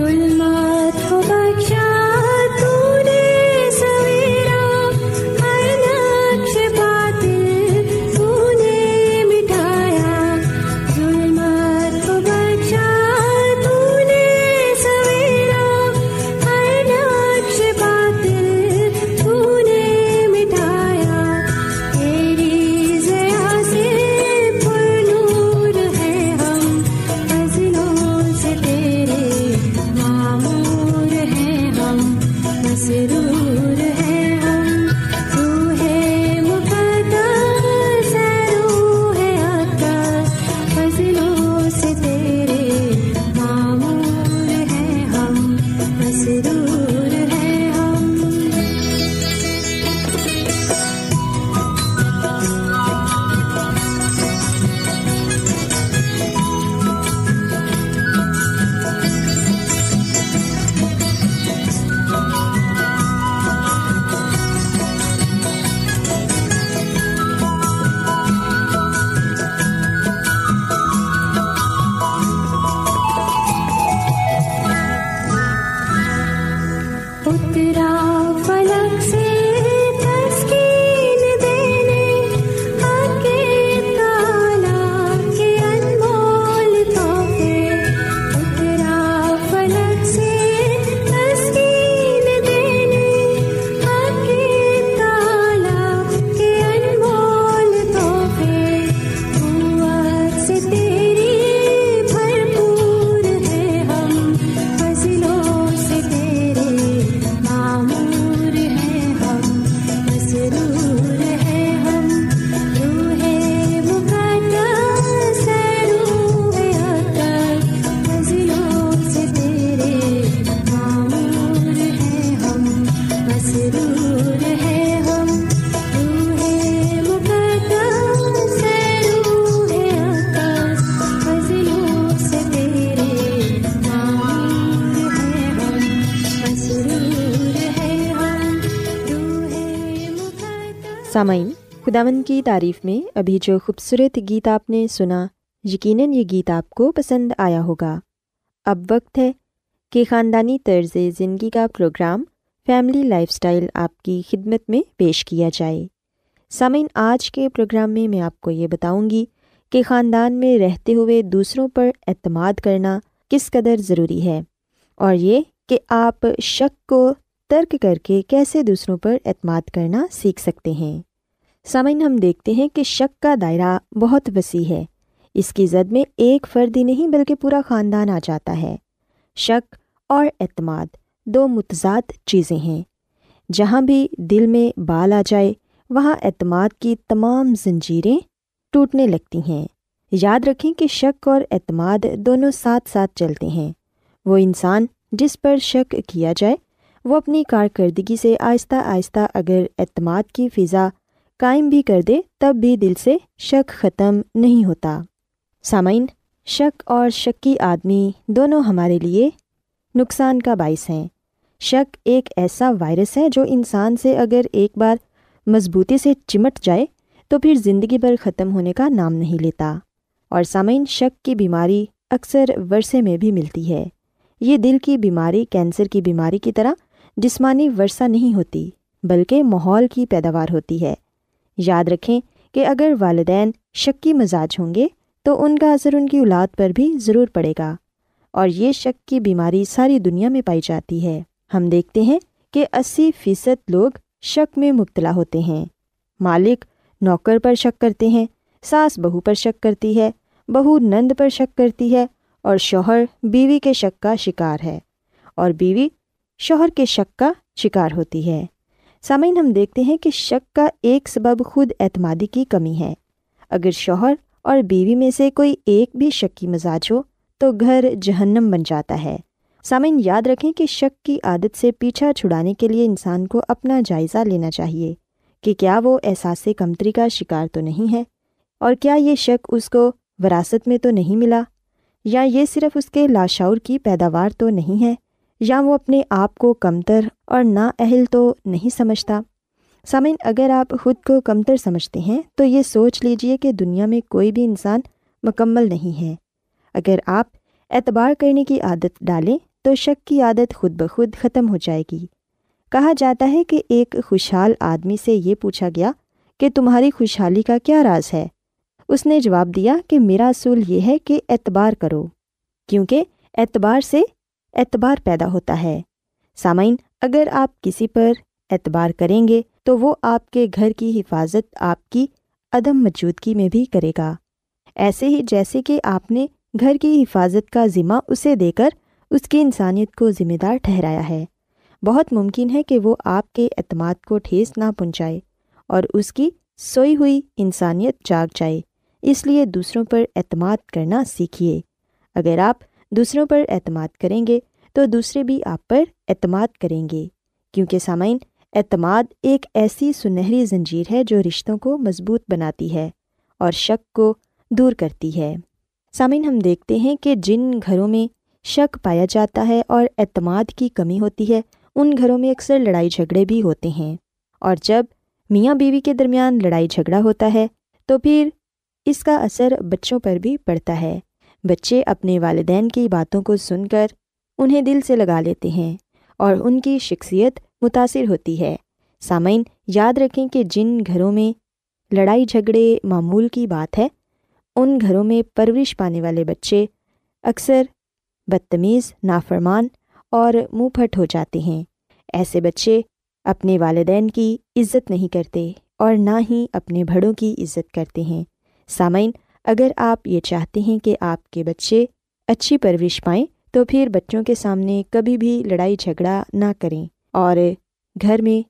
ظلم سامعین خداون کی تعریف میں ابھی جو خوبصورت گیت آپ نے سنا، یقیناً یہ گیت آپ کو پسند آیا ہوگا۔ اب وقت ہے کہ خاندانی طرز زندگی کا پروگرام فیملی لائف اسٹائل آپ کی خدمت میں پیش کیا جائے۔ سامعین، آج کے پروگرام میں میں آپ کو یہ بتاؤں گی کہ خاندان میں رہتے ہوئے دوسروں پر اعتماد کرنا کس قدر ضروری ہے اور یہ کہ آپ شک کو ترک کر کے کیسے دوسروں پر اعتماد کرنا سیکھ سکتے ہیں۔ سامعین، ہم دیکھتے ہیں کہ شک کا دائرہ بہت وسیع ہے۔ اس کی زد میں ایک فرد ہی نہیں بلکہ پورا خاندان آ جاتا ہے۔ شک اور اعتماد دو متضاد چیزیں ہیں۔ جہاں بھی دل میں بال آ جائے، وہاں اعتماد کی تمام زنجیریں ٹوٹنے لگتی ہیں۔ یاد رکھیں کہ شک اور اعتماد دونوں ساتھ ساتھ چلتے ہیں۔ وہ انسان جس پر شک کیا جائے، وہ اپنی کارکردگی سے آہستہ آہستہ اگر اعتماد کی فضا قائم بھی کر دے تب بھی دل سے شک ختم نہیں ہوتا۔ سامعین، شک اور شکی آدمی دونوں ہمارے لیے نقصان کا باعث ہیں۔ شک ایک ایسا وائرس ہے جو انسان سے اگر ایک بار مضبوطی سے چمٹ جائے تو پھر زندگی بھر ختم ہونے کا نام نہیں لیتا۔ اور سامعین، شک کی بیماری اکثر ورثے میں بھی ملتی ہے۔ یہ دل کی بیماری، کینسر کی بیماری کی طرح جسمانی ورثہ نہیں ہوتی، بلکہ ماحول کی پیداوار ہوتی ہے۔ یاد رکھیں کہ اگر والدین شکی مزاج ہوں گے تو ان کا اثر ان کی اولاد پر بھی ضرور پڑے گا اور یہ شک کی بیماری ساری دنیا میں پائی جاتی ہے۔ ہم دیکھتے ہیں کہ اسی فیصد لوگ شک میں مبتلا ہوتے ہیں۔ مالک نوکر پر شک کرتے ہیں، ساس بہو پر شک کرتی ہے، بہو نند پر شک کرتی ہے اور شوہر بیوی کے شک کا شکار ہے۔ اور بیوی شوہر کے شک کا شکار ہوتی ہے۔ سامعین، ہم دیکھتے ہیں کہ شک کا ایک سبب خود اعتمادی کی کمی ہے۔ اگر شوہر اور بیوی میں سے کوئی ایک بھی شک کی مزاج ہو، تو گھر جہنم بن جاتا ہے۔ سامعین، یاد رکھیں کہ شک کی عادت سے پیچھا چھڑانے کے لیے انسان کو اپنا جائزہ لینا چاہیے کہ کیا وہ احساس کمتری کا شکار تو نہیں ہے اور کیا یہ شک اس کو وراثت میں تو نہیں ملا یا یہ صرف اس کے لاشعور کی پیداوار تو نہیں ہے یا وہ اپنے آپ کو کمتر اور نا اہل تو نہیں سمجھتا۔ سامعین، اگر آپ خود کو کمتر سمجھتے ہیں، تو یہ سوچ لیجیے کہ دنیا میں کوئی بھی انسان مکمل نہیں ہے۔ اگر آپ اعتبار کرنے کی عادت ڈالیں، تو شک کی عادت خود بخود ختم ہو جائے گی۔ کہا جاتا ہے کہ ایک خوشحال آدمی سے یہ پوچھا گیا کہ تمہاری خوشحالی کا کیا راز ہے؟ اس نے جواب دیا کہ میرا اصول یہ ہے کہ اعتبار کرو، کیونکہ اعتبار سے اعتبار پیدا ہوتا ہے۔ سامعین، اگر آپ کسی پر اعتبار کریں گے، تو وہ آپ کے گھر کی حفاظت آپ کی عدم موجودگی میں بھی کرے گا۔ ایسے ہی جیسے کہ آپ نے گھر کی حفاظت کا ذمہ اسے دے کر اس کی انسانیت کو ذمہ دار ٹھہرایا ہے۔ بہت ممکن ہے کہ وہ آپ کے اعتماد کو ٹھیس نہ پہنچائے اور اس کی سوئی ہوئی انسانیت جاگ جائے۔ اس لیے دوسروں پر اعتماد کرنا سیکھیے۔ اگر آپ دوسروں پر اعتماد کریں گے تو دوسرے بھی آپ پر اعتماد کریں گے۔ کیونکہ سامعین، اعتماد ایک ایسی سنہری زنجیر ہے جو رشتوں کو مضبوط بناتی ہے اور شک کو دور کرتی ہے۔ سامعین، ہم دیکھتے ہیں کہ جن گھروں میں شک پایا جاتا ہے اور اعتماد کی کمی ہوتی ہے، ان گھروں میں اکثر لڑائی جھگڑے بھی ہوتے ہیں۔ اور جب میاں بیوی کے درمیان لڑائی جھگڑا ہوتا ہے، تو پھر اس کا اثر بچوں پر بھی پڑتا ہے۔ بچے اپنے والدین کی باتوں کو سن کر انہیں دل سے لگا لیتے ہیں اور ان کی شخصیت متاثر ہوتی ہے۔ سامعین، یاد رکھیں کہ جن گھروں میں لڑائی جھگڑے معمول کی بات ہے، ان گھروں میں پرورش پانے والے بچے اکثر بدتمیز، نافرمان اور منہ پھٹ ہو جاتے ہیں۔ ایسے بچے اپنے والدین کی عزت نہیں کرتے اور نہ ہی اپنے بڑوں کی عزت کرتے ہیں۔ سامعین اگر آپ یہ چاہتے ہیں کہ آپ کے بچے اچھی پرورش پائیں، تو پھر بچوں کے سامنے کبھی بھی لڑائی جھگڑا نہ کریں اور گھر میں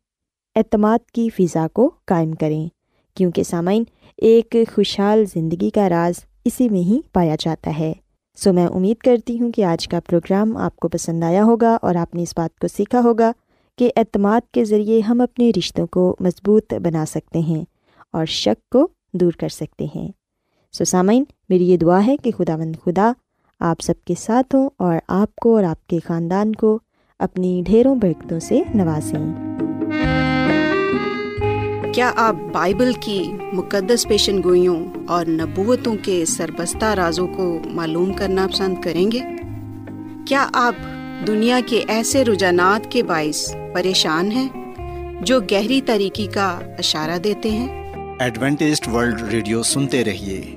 اعتماد کی فضا کو قائم کریں، کیونکہ سامعین، ایک خوشحال زندگی کا راز اسی میں ہی پایا جاتا ہے۔ سو میں امید کرتی ہوں کہ آج کا پروگرام آپ کو پسند آیا ہوگا اور آپ نے اس بات کو سیکھا ہوگا کہ اعتماد کے ذریعے ہم اپنے رشتوں کو مضبوط بنا سکتے ہیں اور شک کو دور کر سکتے ہیں۔ سو سامعین میری یہ دعا ہے کہ خدا مند خدا آپ سب کے ساتھ ہوں اور آپ کو اور آپ کے خاندان کو اپنی ڈھیروں برکتوں سے نوازیں۔ کیا آپ بائبل کی مقدس پیشن گوئیوں اور نبوتوں کے سربستہ رازوں کو معلوم کرنا پسند کریں گے؟ کیا آپ دنیا کے ایسے رجحانات کے باعث پریشان ہیں جو گہری طریقے کا اشارہ دیتے ہیں؟ ایڈوینٹسڈ ورلڈ ریڈیو سنتے رہیے۔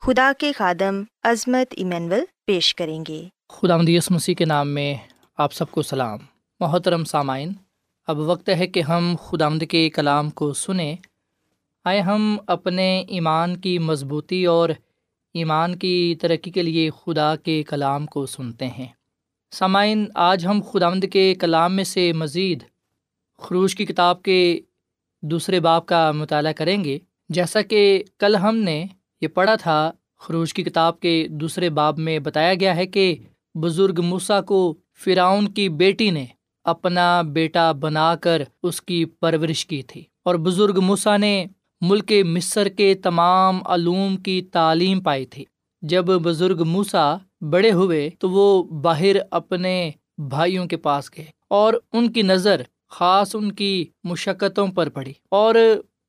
خدا کے خادم عظمت ایمینول پیش کریں گے۔ خدا مدیس مسیح کے نام میں آپ سب کو سلام۔ محترم سامعین، اب وقت ہے کہ ہم خدا مد کے کلام کو سنیں۔ آئے ہم اپنے ایمان کی مضبوطی اور ایمان کی ترقی کے لیے خدا کے کلام کو سنتے ہیں۔ سامعین، آج ہم خدا مد کے کلام میں سے مزید خروش کی کتاب کے دوسرے باپ کا مطالعہ کریں گے۔ جیسا کہ کل ہم نے یہ پڑھا تھا، خروش کی کتاب کے دوسرے باب میں بتایا گیا ہے کہ بزرگ موسا کو فراؤن کی بیٹی نے اپنا بیٹا بنا کر اس کی پرورش کی تھی اور بزرگ موسا نے ملک مصر کے تمام علوم کی تعلیم پائی تھی۔ جب بزرگ موسا بڑے ہوئے تو وہ باہر اپنے بھائیوں کے پاس گئے اور ان کی نظر خاص ان کی مشقتوں پر پڑی اور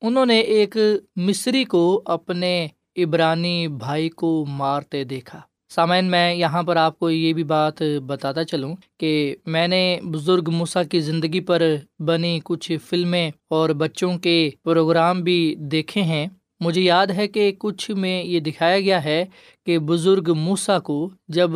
انہوں نے ایک مصری کو اپنے عبرانی بھائی کو مارتے دیکھا۔ سامعین، میں یہاں پر آپ کو یہ بھی بات بتاتا چلوں کہ میں نے بزرگ موسا کی زندگی پر بنی کچھ فلمیں اور بچوں کے پروگرام بھی دیکھے ہیں۔ مجھے یاد ہے کہ کچھ میں یہ دکھایا گیا ہے کہ بزرگ موسا کو جب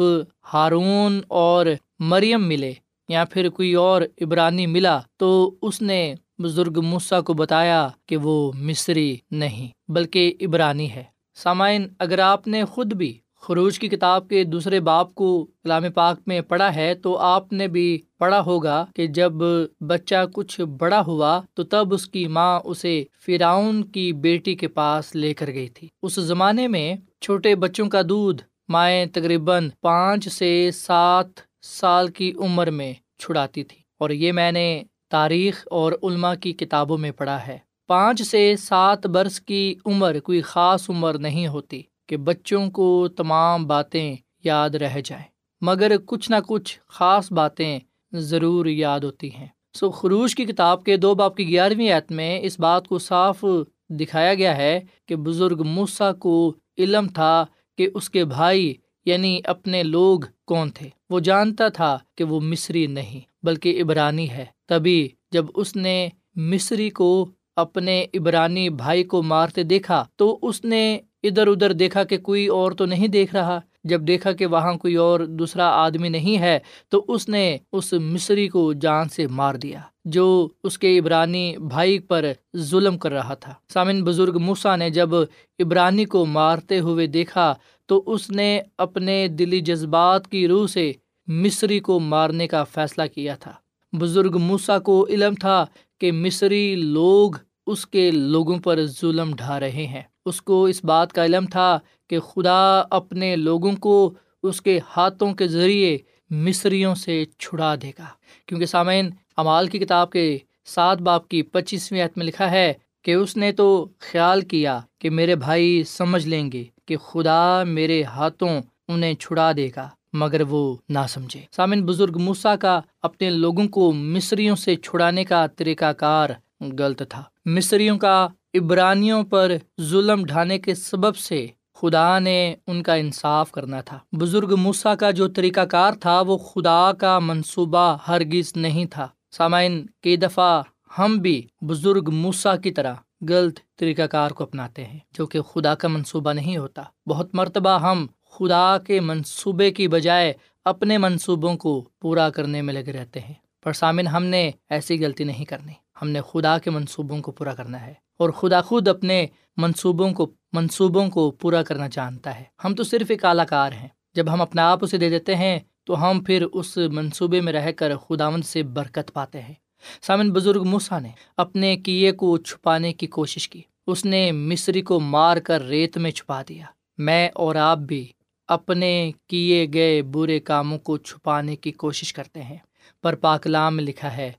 ہارون اور مریم ملے یا پھر کوئی اور عبرانی ملا تو اس نے بزرگ موسا کو بتایا کہ وہ مصری نہیں بلکہ عبرانی ہے۔ سامعین، اگر آپ نے خود بھی خروج کی کتاب کے دوسرے باپ کو کلام پاک میں پڑھا ہے، تو آپ نے بھی پڑھا ہوگا کہ جب بچہ کچھ بڑا ہوا، تو تب اس کی ماں اسے فراؤن کی بیٹی کے پاس لے کر گئی تھی۔ اس زمانے میں چھوٹے بچوں کا دودھ مائیں تقریباً پانچ سے سات سال کی عمر میں چھڑاتی تھی۔ اور یہ میں نے تاریخ اور علما کی کتابوں میں پڑھا ہے۔ پانچ سے سات برس کی عمر کوئی خاص عمر نہیں ہوتی کہ بچوں کو تمام باتیں یاد رہ جائیں، مگر کچھ نہ کچھ خاص باتیں ضرور یاد ہوتی ہیں۔ سو خروش کی کتاب کے دو باپ کی گیارہویں عت میں اس بات کو صاف دکھایا گیا ہے کہ بزرگ موسا کو علم تھا کہ اس کے بھائی یعنی اپنے لوگ کون تھے۔ وہ جانتا تھا کہ وہ مصری نہیں بلکہ عبرانی ہے۔ تبھی جب اس نے مصری کو اپنے عبرانی بھائی کو مارتے دیکھا تو اس نے ادھر ادھر دیکھا کہ کوئی اور تو نہیں دیکھ رہا۔ جب دیکھا کہ وہاں کوئی اور دوسرا آدمی نہیں ہے تو اس نے اس مصری کو جان سے مار دیا، جو اس کے عبرانی بھائی پر ظلم کر رہا تھا۔ سامن بزرگ موسا نے جب عبرانی کو مارتے ہوئے دیکھا تو اس نے اپنے دلی جذبات کی روح سے مصری کو مارنے کا فیصلہ کیا تھا۔ بزرگ موسا کو علم تھا کہ مصری لوگ اس کے لوگوں پر ظلم ڈھا رہے ہیں۔ اس کو اس بات کا علم تھا کہ خدا اپنے لوگوں کو اس کے ہاتھوں کے ذریعے مصریوں سے چھڑا دے گا۔ کیونکہ سامعین، امال کی کتاب کے سات باپ کی پچیسویں عت میں لکھا ہے کہ اس نے تو خیال کیا کہ میرے بھائی سمجھ لیں گے کہ خدا میرے ہاتھوں انہیں چھڑا دے گا۔ مگر وہ نہ سمجھے۔ سامن بزرگ موسا کا اپنے لوگوں کو مصریوں سے چھڑانے کا طریقہ کار غلط تھا۔ مصریوں کا عبرانیوں پر ظلم ڈھانے کے سبب سے خدا نے ان کا انصاف کرنا تھا۔ بزرگ موسا کا جو طریقہ کار تھا، وہ خدا کا منصوبہ ہرگز نہیں تھا۔ سامعین، کئی دفعہ ہم بھی بزرگ موسا کی طرح غلط طریقہ کار کو اپناتے ہیں، جو کہ خدا کا منصوبہ نہیں ہوتا۔ بہت مرتبہ ہم خدا کے منصوبے کی بجائے اپنے منصوبوں کو پورا کرنے میں لگے رہتے ہیں۔ پر سامن ہم نے ایسی غلطی نہیں کرنی۔ ہم نے خدا کے منصوبوں کو پورا کرنا ہے اور خدا خود اپنے منصوبوں کو منصوبوں کو پورا کرنا جانتا ہے۔ ہم تو صرف ایک اعلی کار ہیں۔ جب ہم اپنا آپ اسے دے دیتے ہیں، تو ہم پھر اس منصوبے میں رہ کر خداوند سے برکت پاتے ہیں۔ سامن بزرگ موسا نے اپنے کیے کو چھپانے کی کوشش کی۔ اس نے مصری کو مار کر ریت میں چھپا دیا۔ میں اور آپ بھی اپنے کیے گئے برے کاموں کو چھپانے کی کوشش کرتے ہیں۔ پر پاکلام میں لکھا ہے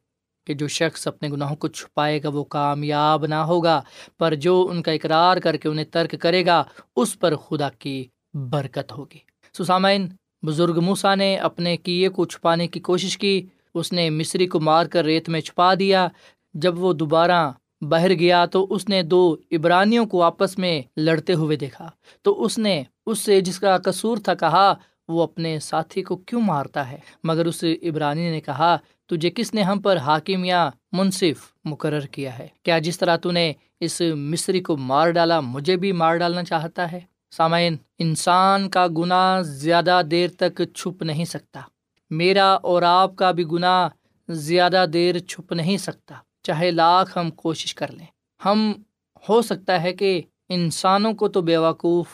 کہ جو شخص اپنے گناہوں کو چھپائے گا وہ کامیاب نہ ہوگا، پر جو ان کا اقرار کر کے انہیں ترک کرے گا، اس پر خدا کی برکت ہوگی۔ سسامین بزرگ موسا نے اپنے کیے کو چھپانے کی کوشش کی۔ اس نے مصری کو مار کر ریت میں چھپا دیا۔ جب وہ دوبارہ بہر گیا تو اس نے دو عبرانیوں کو آپس میں لڑتے ہوئے دیکھا۔ تو اس نے اس سے جس کا قصور تھا کہا، وہ اپنے ساتھی کو کیوں مارتا ہے؟ مگر اس عبرانی نے کہا، تجھے کس نے ہم پر حاکم یا منصف مقرر کیا ہے؟ کیا جس طرح تو نے اس مصری کو مار ڈالا، مجھے بھی مار ڈالنا چاہتا ہے؟ سامعین، انسان کا گناہ زیادہ دیر تک چھپ نہیں سکتا۔ میرا اور آپ کا بھی گناہ زیادہ دیر چھپ نہیں سکتا۔ چاہے لاکھ ہم کوشش کر لیں۔ ہم، ہو سکتا ہے کہ انسانوں کو تو بیوقوف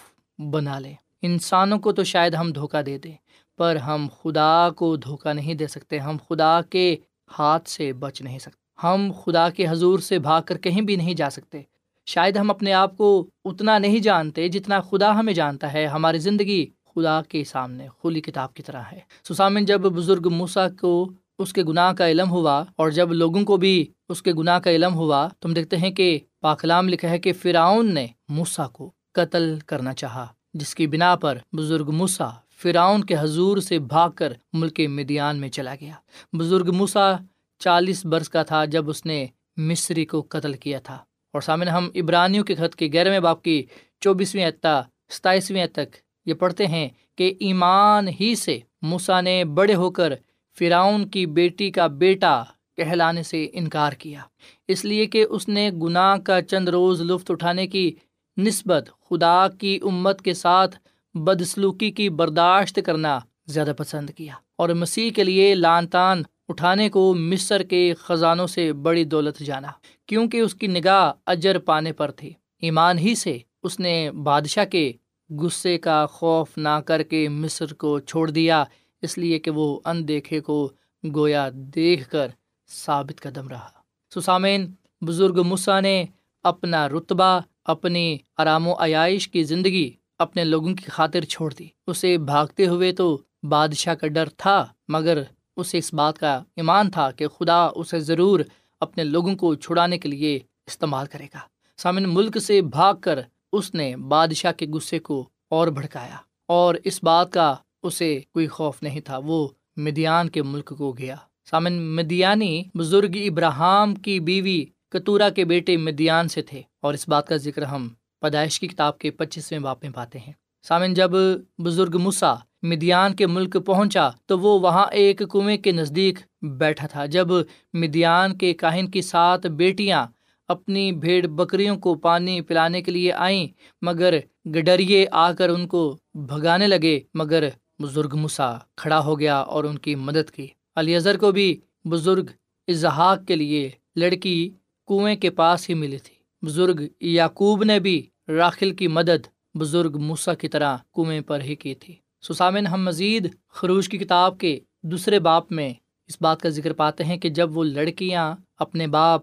بنا لیں انسانوں کو تو شاید ہم دھوکہ دے دیں، پر ہم خدا کو دھوکہ نہیں دے سکتے۔ ہم خدا کے ہاتھ سے بچ نہیں سکتے۔ ہم خدا کے حضور سے بھاگ کر کہیں بھی نہیں جا سکتے۔ شاید ہم اپنے آپ کو اتنا نہیں جانتے جتنا خدا ہمیں جانتا ہے۔ ہماری زندگی خدا کے سامنے کھلی کتاب کی طرح ہے۔ سسامن جب بزرگ موسا کو اس کے گناہ کا علم ہوا اور جب لوگوں کو بھی اس کے گناہ کا علم ہوا، تم دیکھتے ہیں کہ پاکلام لکھا ہے کہ فرعون نے موسا کو قتل کرنا چاہا، جس کی بنا پر بزرگ موسا فرعون کے حضور سے بھاگ کر ملک مدیان میں چلا گیا۔ بزرگ موسا چالیس برس کا تھا جب اس نے مصری کو قتل کیا تھا۔ اور سامنے ہم ابرانیوں کے خط کے گیارہویں باپ کی چوبیسویں اعتا ستائیسویں تک یہ پڑھتے ہیں کہ ایمان ہی سے موسا نے بڑے ہو کر فرعون کی بیٹی کا بیٹا کہلانے سے انکار کیا۔ اس لیے کہ اس نے گناہ کا چند روز لطف اٹھانے کی نسبت خدا کی امت کے ساتھ بدسلوکی کی برداشت کرنا زیادہ پسند کیا اور مسیح کے لیے لان تان اٹھانے کو مصر کے خزانوں سے بڑی دولت جانا کیونکہ اس کی نگاہ اجر پانے پر تھی۔ ایمان ہی سے اس نے بادشاہ کے غصے کا خوف نہ کر کے مصر کو چھوڑ دیا، اس لیے کہ وہ اندیکھے کو گویا دیکھ کر ثابت قدم رہا۔ سسامین، بزرگ مسا نے اپنا رتبہ اپنی آرام و عیائش کی زندگی اپنے لوگوں کی خاطر چھوڑ دی۔ اسے بھاگتے ہوئے تو بادشاہ کا ڈر تھا، مگر اسے اس بات کا ایمان تھا کہ خدا اسے ضرور اپنے لوگوں کو چھڑانے کے لیے استعمال کرے گا۔ سامن ملک سے بھاگ کر اس نے بادشاہ کے غصے کو اور بھڑکایا، اور اس بات کا اسے کوئی خوف نہیں تھا، وہ مدیان کے ملک کو گیا۔ سامن مدیانی بزرگ ابراہم کی بیوی کتورا کے بیٹے مدیان سے تھے اور اس بات کا ذکر ہم پیدائش کی کتاب کے پچیسویں باپ میں پاتے ہیں۔ سامن، جب بزرگ مسا مدیان کے ملک پہنچا تو وہ وہاں ایک کنویں کے نزدیک بیٹھا تھا۔ جب مدیان کے کاہن کی سات بیٹیاں اپنی بھیڑ بکریوں کو پانی پلانے کے لیے آئیں، مگر گڈریے آ کر ان کو بھگانے لگے، مگر بزرگ مسا کھڑا ہو گیا اور ان کی مدد کی۔ علی اظہر کو بھی بزرگ اظہاق کے لیے لڑکی کنویں کے پاس ہی ملی تھی۔ بزرگ یعقوب نے بھی راخل کی مدد بزرگ موسا کی طرح کنویں پر ہی کی تھی۔ سسامن ہم مزید خروش کی کتاب کے دوسرے باپ میں اس بات کا ذکر پاتے ہیں کہ جب وہ لڑکیاں اپنے باپ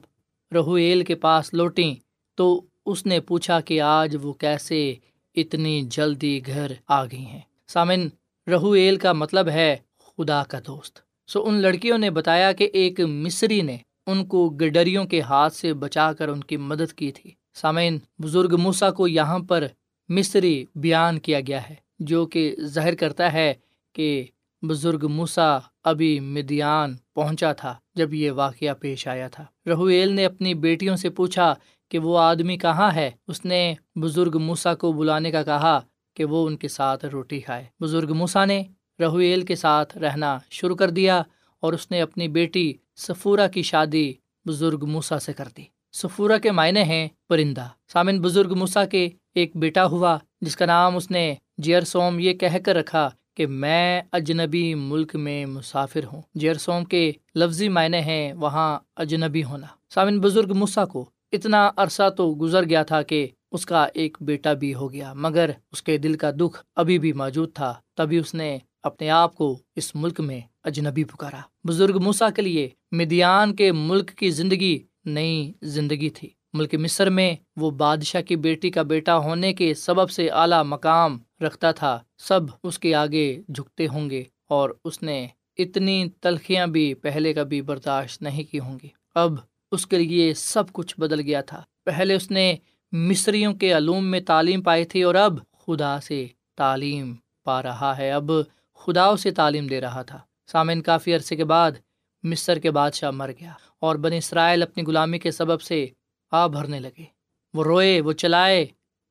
رہو ایل کے پاس لوٹیں تو اس نے پوچھا کہ آج وہ کیسے اتنی جلدی گھر آ گئی ہیں۔ سامن رہو ایل کا مطلب ہے خدا کا دوست۔ سو ان لڑکیوں نے بتایا کہ ایک مصری نے ان کو گڈریوں کے ہاتھ سے بچا کر ان کی مدد کی تھی۔ سامعین، بزرگ موسا کو یہاں پر مصری بیان کیا گیا ہے، جو کہ ظاہر کرتا ہے کہ بزرگ موسا ابھی مدیان پہنچا تھا جب یہ واقعہ پیش آیا تھا۔ رحویل نے اپنی بیٹیوں سے پوچھا کہ وہ آدمی کہاں ہے؟ اس نے بزرگ موسا کو بلانے کا کہا کہ وہ ان کے ساتھ روٹی کھائے۔ بزرگ موسا نے رحویل کے ساتھ رہنا شروع کر دیا اور اس نے اپنی بیٹی سفورا کی شادی بزرگ موسا سے کر دی۔ سفورا کے معنی ہیں پرندہ۔ سامن بزرگ موسا کے ایک بیٹا ہوا، جس کا نام اس نے جیئر سوم یہ کہہ کر رکھا کہ میں اجنبی ملک میں مسافر ہوں۔ جیئر سوم کے لفظی معنی ہیں وہاں اجنبی ہونا۔ سامن بزرگ موسا کو اتنا عرصہ تو گزر گیا تھا کہ اس کا ایک بیٹا بھی ہو گیا، مگر اس کے دل کا دکھ ابھی بھی موجود تھا۔ تبھی اس نے اپنے آپ کو اس ملک میں اجنبی پکارا۔ بزرگ موسا کے لیے مدیان کے ملک کی زندگی نئی زندگی تھی۔ ملک مصر میں وہ بادشاہ کی بیٹی کا بیٹا ہونے کے سبب سے اعلیٰ مقام رکھتا تھا۔ سب اس کے آگے جھکتے ہوں گے اور اس نے اتنی تلخیاں بھی پہلے کبھی برداشت نہیں کی ہوں گی۔ اب اس کے لیے سب کچھ بدل گیا تھا۔ پہلے اس نے مصریوں کے علوم میں تعلیم پائی تھی اور اب خدا سے تعلیم پا رہا ہے۔ اب خدا اسے تعلیم دے رہا تھا۔ سامعین، کافی عرصے کے بعد مصر کے بادشاہ مر گیا اور بن اسرائیل اپنی غلامی کے سبب سے آ بھرنے لگے۔ وہ روئے، وہ چلائے،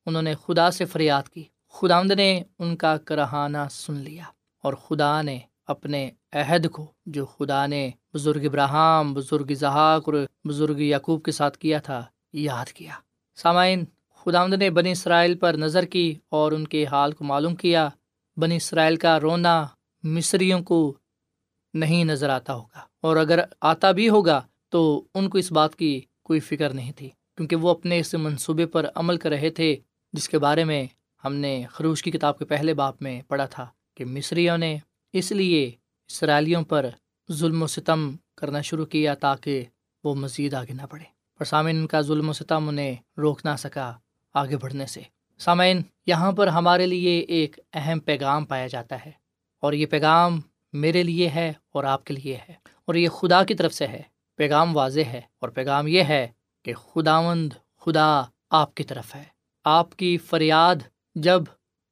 انہوں نے خدا سے فریاد کی۔ خدا نے ان کا کرہانہ سن لیا اور خدا نے اپنے عہد کو، جو خدا نے بزرگ ابراہم بزرگ زحاق اور بزرگ یعقوب کے ساتھ کیا تھا، یاد کیا۔ سامعین خدا نے بنی اسرائیل پر نظر کی اور ان کے حال کو معلوم کیا۔ بنی اسرائیل کا رونا مصریوں کو نہیں نظر آتا ہوگا اور اگر آتا بھی ہوگا تو ان کو اس بات کی کوئی فکر نہیں تھی، کیونکہ وہ اپنے اس منصوبے پر عمل کر رہے تھے جس کے بارے میں ہم نے خروش کی کتاب کے پہلے باپ میں پڑھا تھا کہ مصریوں نے اس لیے اسرائیلیوں پر ظلم و ستم کرنا شروع کیا تاکہ وہ مزید آگے نہ بڑھے اور سامعین کا ظلم و ستم انہیں روک نہ سکا آگے بڑھنے سے۔ سامعین، یہاں پر ہمارے لیے ایک اہم پیغام پایا جاتا ہے اور یہ پیغام میرے لیے ہے اور آپ کے لیے ہے اور یہ خدا کی طرف سے ہے۔ پیغام واضح ہے اور پیغام یہ ہے کہ خداوند خدا آپ کی طرف ہے۔ آپ کی فریاد جب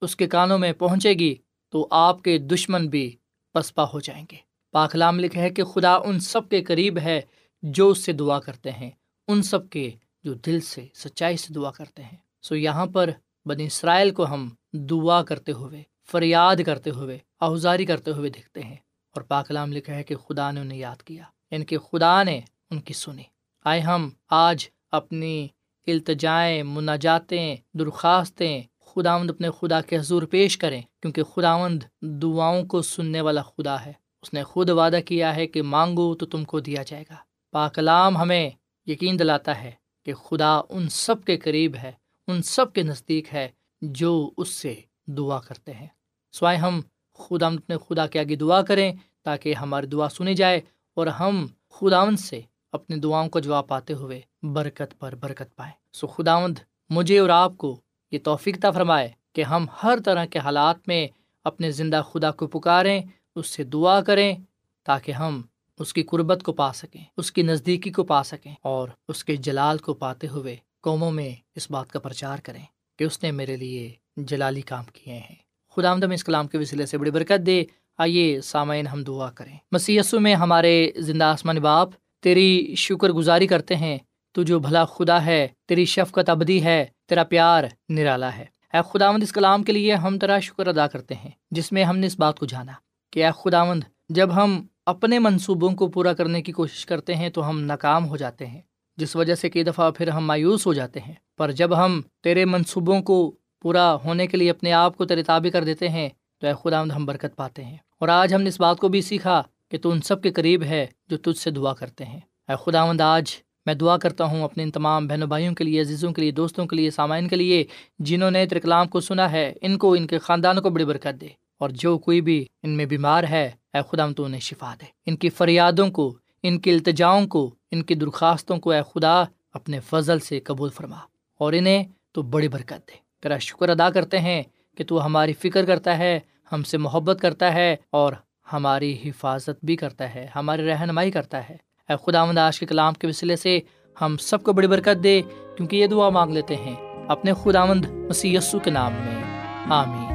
اس کے کانوں میں پہنچے گی تو آپ کے دشمن بھی پسپا ہو جائیں گے۔ پاکلام لکھے ہے کہ خدا ان سب کے قریب ہے جو اس سے دعا کرتے ہیں۔ ان سب کے جو دل سے سچائی سے دعا کرتے ہیں۔ سو یہاں پر بنی اسرائیل کو ہم دعا کرتے ہوئے، فریاد کرتے ہوئے، اوزاری کرتے ہوئے دیکھتے ہیں۔ اور پاکلام لکھا ہے کہ خدا نے انہیں یاد کیا ان یعنی کے خدا نے ان کی سنی۔ آئے ہم آج اپنی التجائیں، مناجاتیں، درخواستیں خداوند اپنے خدا کے حضور پیش کریں، کیونکہ خداوند دعاؤں کو سننے والا خدا ہے۔ اس نے خود وعدہ کیا ہے کہ مانگو تو تم کو دیا جائے گا۔ پاکلام ہمیں یقین دلاتا ہے کہ خدا ان سب کے قریب ہے، ان سب کے نزدیک ہے جو اس سے دعا کرتے ہیں۔ سوائے ہم خدا اپنے خدا کے آگے دعا کریں تاکہ ہماری دعا سنی جائے اور ہم خداوند سے اپنے دعاؤں کو جواب پاتے ہوئے برکت پر برکت پائیں۔ سو خداوند، مجھے اور آپ کو یہ توفیقتا فرمائے کہ ہم ہر طرح کے حالات میں اپنے زندہ خدا کو پکاریں، اس سے دعا کریں تاکہ ہم اس کی قربت کو پا سکیں، اس کی نزدیکی کو پا سکیں اور اس کے جلال کو پاتے ہوئے قوموں میں اس بات کا پرچار کریں کہ اس نے میرے لیے جلالی کام کیے ہیں۔ خدا آمدم اس کلام کے وسیلے سے بڑی برکت دے۔ آئیے سامعین ہم دعا کریں۔ مسیسو میں ہمارے زندہ آسمان باپ، تیری شکر گزاری کرتے ہیں۔ تو جو بھلا خدا ہے، تیری شفقت ابدی ہے، تیرا پیار نرالا ہے۔ اے خداوند، اس کلام کے لیے ہم تیرا شکر ادا کرتے ہیں، جس میں ہم نے اس بات کو جانا کہ اے خداوند، جب ہم اپنے منصوبوں کو پورا کرنے کی کوشش کرتے ہیں تو ہم ناکام ہو جاتے ہیں، جس وجہ سے کئی دفعہ پھر ہم مایوس ہو جاتے ہیں۔ پر جب ہم تیرے منصوبوں کو پورا ہونے کے لیے اپنے آپ کو تیرے تابع کر دیتے ہیں تو اے خدا ہم برکت پاتے ہیں۔ اور آج ہم نے اس بات کو بھی سیکھا کہ تو ان سب کے قریب ہے جو تجھ سے دعا کرتے ہیں۔ اے خدا آج میں دعا کرتا ہوں اپنے ان تمام بہنوں بھائیوں کے لیے، عزیزوں کے لیے، دوستوں کے لیے، سامعین کے لیے، جنہوں نے ترکلام کو سنا ہے، ان کو، ان کے خاندانوں کو بڑی برکت دے۔ اور جو کوئی بھی ان میں بیمار ہے اے خدا تو انہیں شفا دے۔ ان کی فریادوں کو، ان کی التجاؤں کو، ان کی درخواستوں کو اے خدا اپنے فضل سے قبول فرما اور انہیں تو بڑی برکت دے۔ تیرا شکر ادا کرتے ہیں کہ تو ہماری فکر کرتا ہے، ہم سے محبت کرتا ہے اور ہماری حفاظت بھی کرتا ہے، ہماری رہنمائی کرتا ہے۔ اے خدا مند آج کے کلام کے وسیلے سے ہم سب کو بڑی برکت دے، کیونکہ یہ دعا مانگ لیتے ہیں اپنے خدا مند مسی کے نام میں۔ آمین۔